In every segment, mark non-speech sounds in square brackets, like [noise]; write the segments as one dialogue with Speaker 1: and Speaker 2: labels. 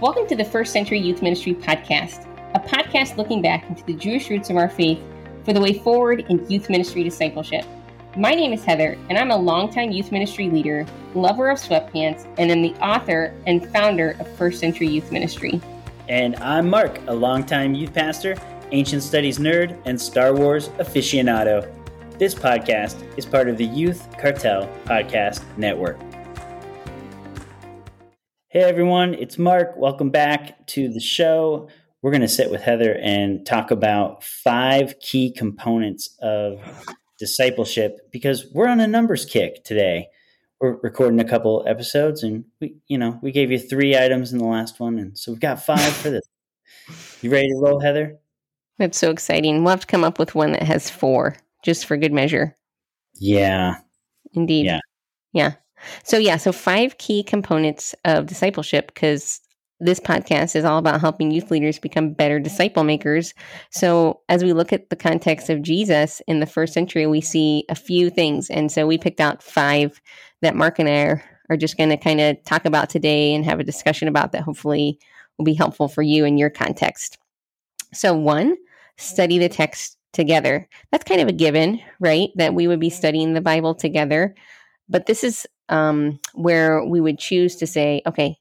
Speaker 1: Welcome to the First Century Youth Ministry Podcast, a podcast looking back into the Jewish roots of our faith for the way forward in youth ministry discipleship. My name is Heather, and I'm a longtime youth ministry leader, lover of sweatpants, and am the author and founder of First Century Youth Ministry.
Speaker 2: And I'm Mark, a longtime youth pastor, ancient studies nerd, and Star Wars aficionado. This podcast is part of the Youth Cartel Podcast Network. Hey everyone, it's Mark. Welcome back to the show. We're going to sit with Heather and talk about five key components of discipleship because we're on a numbers kick today. We're recording a couple episodes and we, you know, we gave you three items in the last one. And so we've got five for this. You ready to roll, Heather?
Speaker 1: That's so exciting. We'll have to come up with one that has four just for good measure.
Speaker 2: Yeah.
Speaker 1: Indeed. Yeah. Yeah. So, yeah, so five key components of discipleship because this podcast is all about helping youth leaders become better disciple makers. So, as we look at the context of Jesus in the first century, we see a few things. And so, we picked out five that Mark and I are, are just going to kind of talk about today and have a discussion about that hopefully will be helpful for you in your context. So, one, study the text together. That's kind of a given, right? That we would be studying the Bible together. But this is um, where we would choose to say, okay,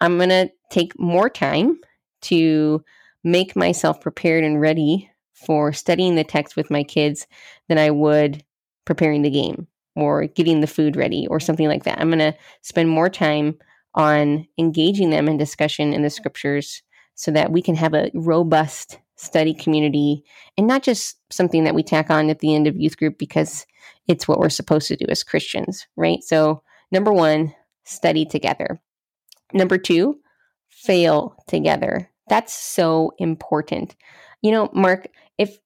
Speaker 1: I'm going to take more time to make myself prepared and ready for studying the text with my kids than I would preparing the game or getting the food ready or something like that. I'm going to spend more time on engaging them in discussion in the scriptures so that we can have a robust study community and not just something that we tack on at the end of youth group because it's what we're supposed to do as Christians, right? So, number one, study together. Number two, fail together. That's so important. You know, Mark, if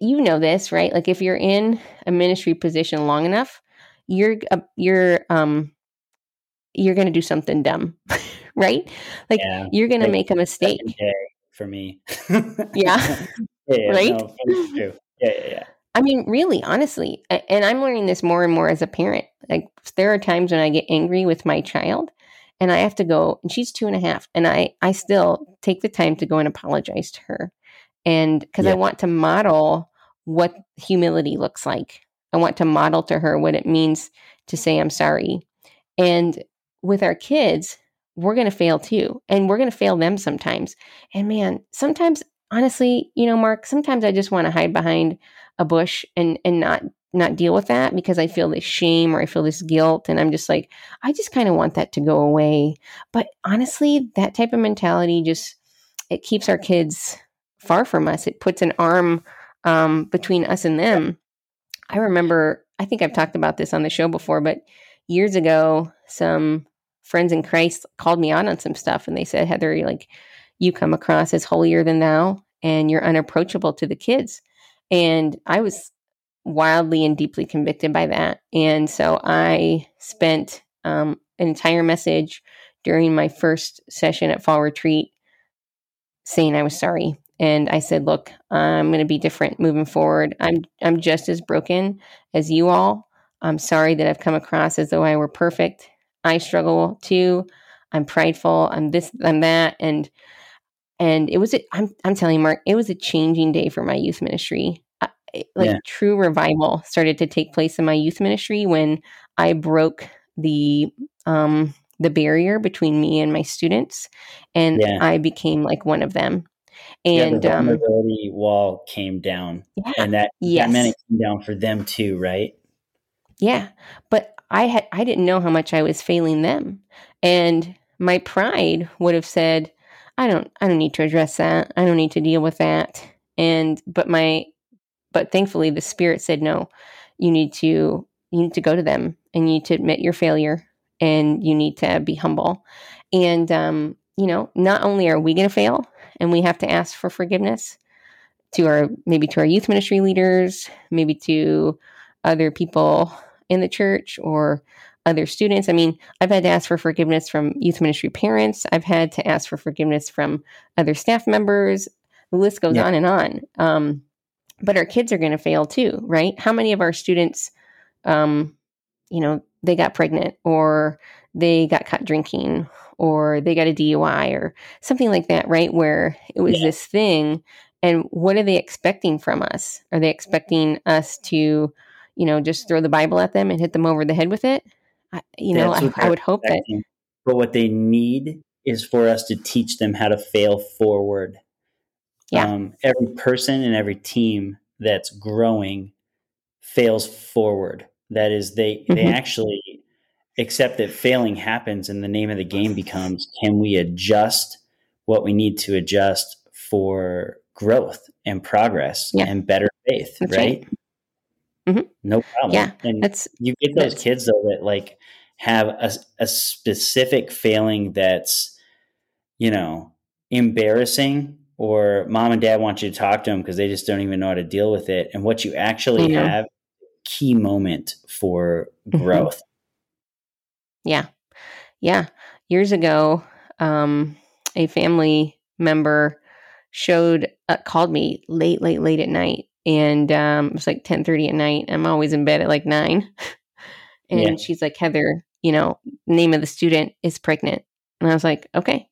Speaker 1: you know this, right? Like if you're in a ministry position long enough, you're uh, you're um you're going to do something dumb, [laughs] right? Like yeah, you're going to make a mistake
Speaker 2: for me.
Speaker 1: yeah. [laughs] [laughs]
Speaker 2: yeah,
Speaker 1: right.
Speaker 2: No, yeah, yeah, yeah.
Speaker 1: I mean, really, honestly, and I'm learning this more and more as a parent. Like, there are times when I get angry with my child, and I have to go. And she's two and a half, and I I still take the time to go and apologize to her, and because yeah. I want to model what humility looks like. I want to model to her what it means to say I'm sorry. And with our kids, we're going to fail too. And we're going to fail them sometimes. And man, sometimes honestly, you know, Mark, sometimes I just want to hide behind a bush and and not not deal with that because I feel this shame or I feel this guilt and I'm just like I just kind of want that to go away. But honestly, that type of mentality just it keeps our kids far from us. It puts an arm um, between us and them. I remember, I think I've talked about this on the show before, but years ago, some friends in Christ called me out on some stuff and they said, Heather, like you come across as holier than thou and you're unapproachable to the kids. And I was wildly and deeply convicted by that. And so I spent um, an entire message during my first session at fall retreat saying I was sorry. And I said, look, I'm going to be different moving forward. I'm I'm just as broken as you all. I'm sorry that I've come across as though I were perfect I struggle too. I'm prideful. I'm this. I'm that. And and it was. A, I'm I'm telling you, Mark, it was a changing day for my youth ministry. like yeah. true revival started to take place in my youth ministry when I broke the um the barrier between me and my students, and yeah. I became like one of them. And
Speaker 2: yeah, the um, vulnerability um, wall came down, yeah, and that yes. that meant it came down for them too, right?
Speaker 1: Yeah, but I had I didn't know how much I was failing them. And my pride would have said, I don't I don't need to address that. I don't need to deal with that. And but my but thankfully the spirit said no. You need to you need to go to them and you need to admit your failure and you need to be humble. And um, you know, not only are we going to fail and we have to ask for forgiveness to our maybe to our youth ministry leaders, maybe to other people in the church or other students. I mean, I've had to ask for forgiveness from youth ministry parents. I've had to ask for forgiveness from other staff members. The list goes yeah. on and on. Um, but our kids are going to fail too, right? How many of our students, um, you know, they got pregnant or they got caught drinking or they got a DUI or something like that, right? Where it was yeah. this thing. And what are they expecting from us? Are they expecting us to, you know, just throw the Bible at them and hit them over the head with it? I, you know, I, I, would hope expecting. that.
Speaker 2: But what they need is for us to teach them how to fail forward. Yeah. Um, every person and every team that's growing fails forward. That is, they mm-hmm. they actually accept that failing happens, and the name of the game becomes: Can we adjust what we need to adjust for growth and progress yeah. and better faith? Right. right. Mm-hmm. No problem.
Speaker 1: Yeah,
Speaker 2: and that's you get those kids though that like have a, a specific failing that's you know embarrassing or mom and dad want you to talk to them because they just don't even know how to deal with it. And what you actually mm-hmm. have key moment for mm-hmm. growth.
Speaker 1: Mm-hmm. Yeah. Yeah. Years ago, um, a family member showed, uh, called me late, late, late at night. And um, it was like 10 30 at night. I'm always in bed at like nine. [laughs] and yeah. she's like, Heather, you know, name of the student is pregnant. And I was like, okay,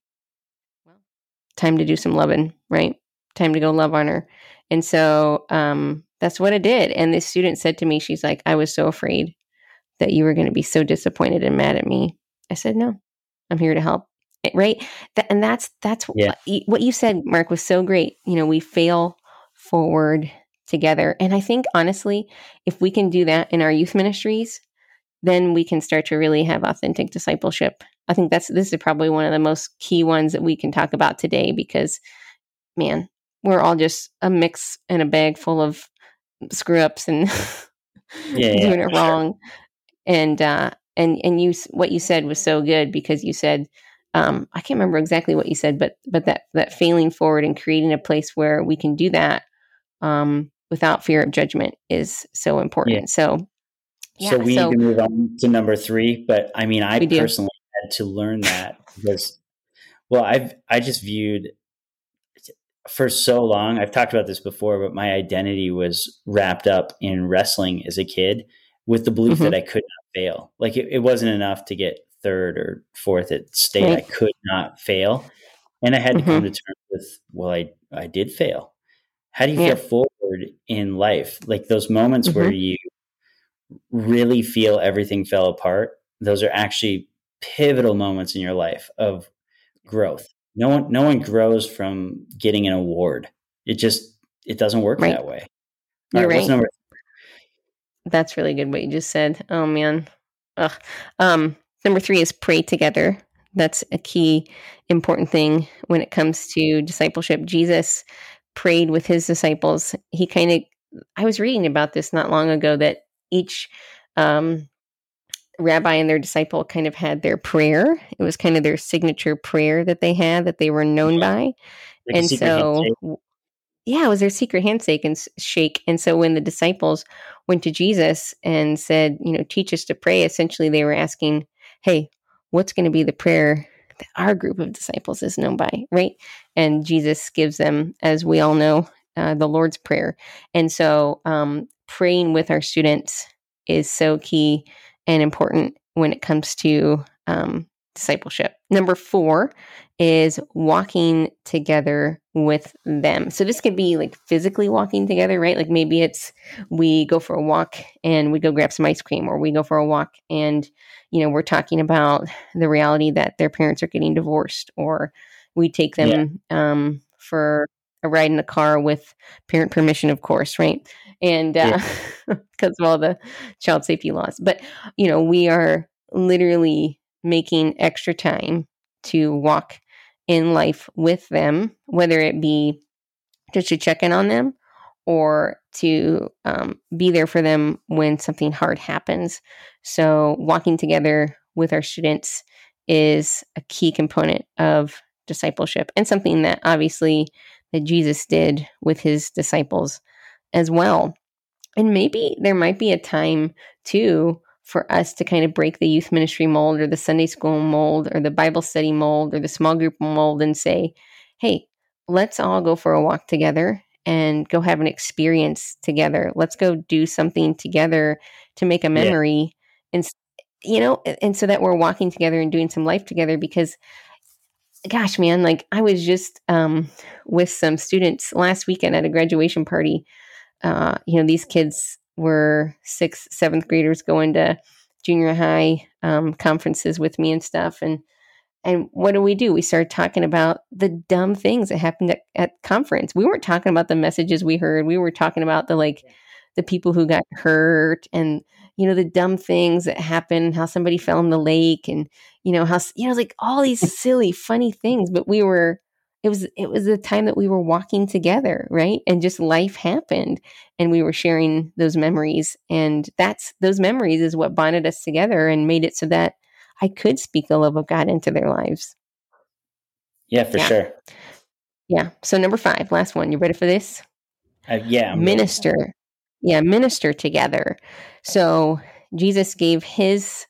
Speaker 1: time to do some loving, right? Time to go love on her. And so um, that's what I did. And this student said to me, she's like, I was so afraid that you were going to be so disappointed and mad at me. I said, no, I'm here to help. Eh, right. That, and that's, that's yeah. what you said, Mark, was so great. You know, we fail forward together. And I think honestly, if we can do that in our youth ministries, then we can start to really have authentic discipleship I think that's this is probably one of the most key ones that we can talk about today because man, we're all just a mix and a bag full of screw ups and yeah, [laughs] doing it wrong. Sure. And uh and and you what you said was so good because you said um I can't remember exactly what you said but but that that failing forward and creating a place where we can do that um without fear of judgment is so important. Yeah. So
Speaker 2: yeah, so we so, need to move on to number 3, but I mean I personally had to learn that because, well, I've I just viewed for so long. I've talked about this before, but my identity was wrapped up in wrestling as a kid with the belief mm-hmm. that I could not fail. Like it, it, wasn't enough to get third or fourth at state. Right. I could not fail, and I had to mm-hmm. come to terms with, well, I I did fail. How do you yeah. feel forward in life? Like those moments mm-hmm. where you really feel everything fell apart. Those are actually pivotal moments in your life of growth. No one, no one grows from getting an award. It just, it doesn't work right. that way.
Speaker 1: You're right. Number- That's really good what you just said. Oh man. Ugh. Um, number three is pray together. That's a key important thing when it comes to discipleship. Jesus prayed with his disciples. He kind of, I was reading about this not long ago that each um, rabbi and their disciple kind of had their prayer. It was kind of their signature prayer that they had that they were known by. Like and so handshake. yeah, it was their secret handshake and shake. And so when the disciples went to Jesus and said, you know, teach us to pray, essentially they were asking, "Hey, what's going to be the prayer our group of disciples is known by?" Right? And Jesus gives them as we all know, uh, the Lord's prayer. And so um, praying with our students is so key and important when it comes to um, discipleship. Number four is walking together with them. So this could be like physically walking together, right? Like maybe it's we go for a walk and we go grab some ice cream, or we go for a walk and you know we're talking about the reality that their parents are getting divorced, or we take them yeah. um, for a ride in the car with parent permission, of course, right? And because uh, yeah. [laughs] of all the child safety laws. But, you know, we are literally making extra time to walk in life with them, whether it be just to check in on them or to um, be there for them when something hard happens. So, walking together with our students is a key component of discipleship and something that obviously that Jesus did with his disciples as well. And maybe there might be a time too for us to kind of break the youth ministry mold or the Sunday school mold or the Bible study mold or the small group mold and say, hey, let's all go for a walk together and go have an experience together. Let's go do something together to make a memory. Yeah. And you know, and so that we're walking together and doing some life together because gosh, man, like I was just um, with some students last weekend at a graduation party. Uh, you know, these kids were sixth, seventh graders going to junior high um, conferences with me and stuff. And and what do we do? We started talking about the dumb things that happened at, at conference. We weren't talking about the messages we heard. We were talking about the like the people who got hurt and you know the dumb things that happened how somebody fell in the lake and you know how you know like all these [laughs] silly funny things but we were it was it was the time that we were walking together right? And just life happened and we were sharing those memories and that's those memories is what bonded us together and made it so that i could speak the love of god into their lives.
Speaker 2: Yeah for yeah. sure.
Speaker 1: Yeah. So number five last one you ready for this?
Speaker 2: Uh, yeah
Speaker 1: I'm minister ready yeah, minister together. So Jesus gave his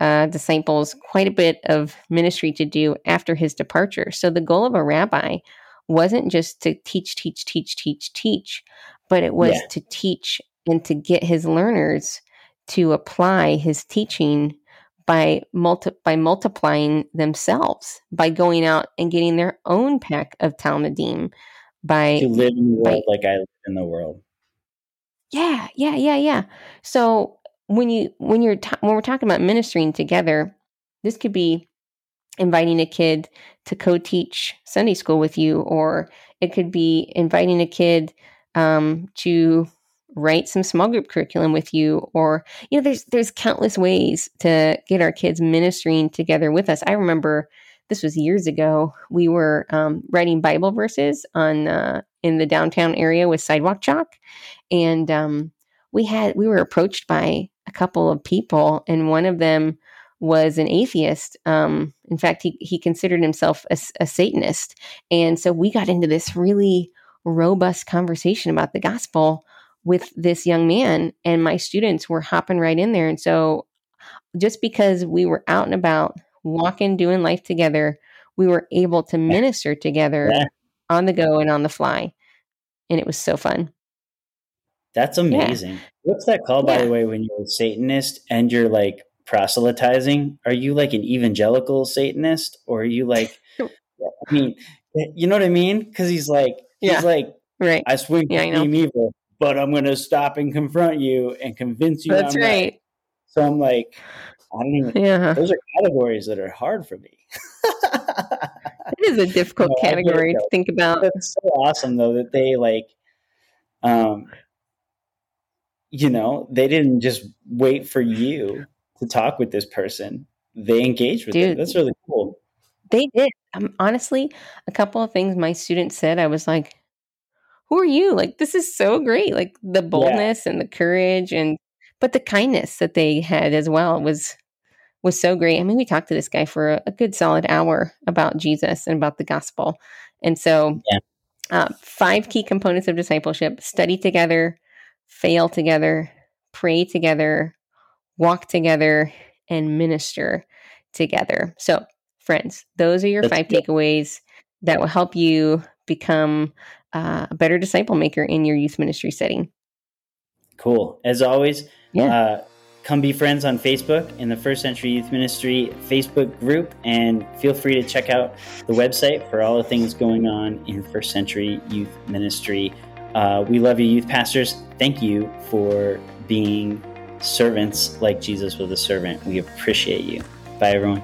Speaker 1: uh, disciples quite a bit of ministry to do after his departure. So the goal of a rabbi wasn't just to teach, teach, teach, teach, teach, but it was yeah. to teach and to get his learners to apply his teaching by multi- by multiplying themselves by going out and getting their own pack of talmidim by
Speaker 2: to live in the world by, like I live in the world
Speaker 1: yeah, yeah, yeah, yeah. So when you when you're ta- when we're talking about ministering together, this could be inviting a kid to co-teach Sunday school with you, or it could be inviting a kid um, to write some small group curriculum with you, or you know, there's there's countless ways to get our kids ministering together with us. I remember this was years ago. We were um, writing Bible verses on uh, in the downtown area with sidewalk chalk, and um, we had we were approached by a couple of people, and one of them was an atheist. Um, in fact, he he considered himself a, a Satanist, and so we got into this really robust conversation about the gospel with this young man, and my students were hopping right in there, and so just because we were out and about walking, doing life together, we were able to minister together yeah. on the go and on the fly. And it was so fun.
Speaker 2: That's amazing. Yeah. What's that called, by yeah. the way, when you're a Satanist and you're like proselytizing? Are you like an evangelical Satanist or are you like, [laughs] I mean, you know what I mean? Because he's like, he's like, right. I swing yeah, evil, but I'm going to stop and confront you and convince you.
Speaker 1: That's I'm right. Right.
Speaker 2: So I'm like, I don't even. Yeah. Those are categories that are hard for me.
Speaker 1: it is a [laughs] difficult know, category to think about.
Speaker 2: It's so awesome though that they like, um, you know, they didn't just wait for you to talk with this person. They engaged with Dude, them. That's really cool.
Speaker 1: They did. Um, honestly, a couple of things my students said, I was like, "Who are you? Like, this is so great! Like the boldness yeah. and the courage and." But the kindness that they had as well was was so great. I mean, we talked to this guy for a, a good solid hour about Jesus and about the gospel. And so, yeah. uh, five key components of discipleship study together, fail together, pray together, walk together, and minister together. So, friends, those are your That's five good. takeaways that will help you become uh, a better disciple maker in your youth ministry setting.
Speaker 2: Cool. As always, yeah. Uh, come be friends on Facebook in the First Century Youth Ministry Facebook group, and feel free to check out the website for all the things going on in First Century Youth Ministry. Uh, we love you, youth pastors. Thank you for being servants like Jesus was a servant. We appreciate you. Bye, everyone.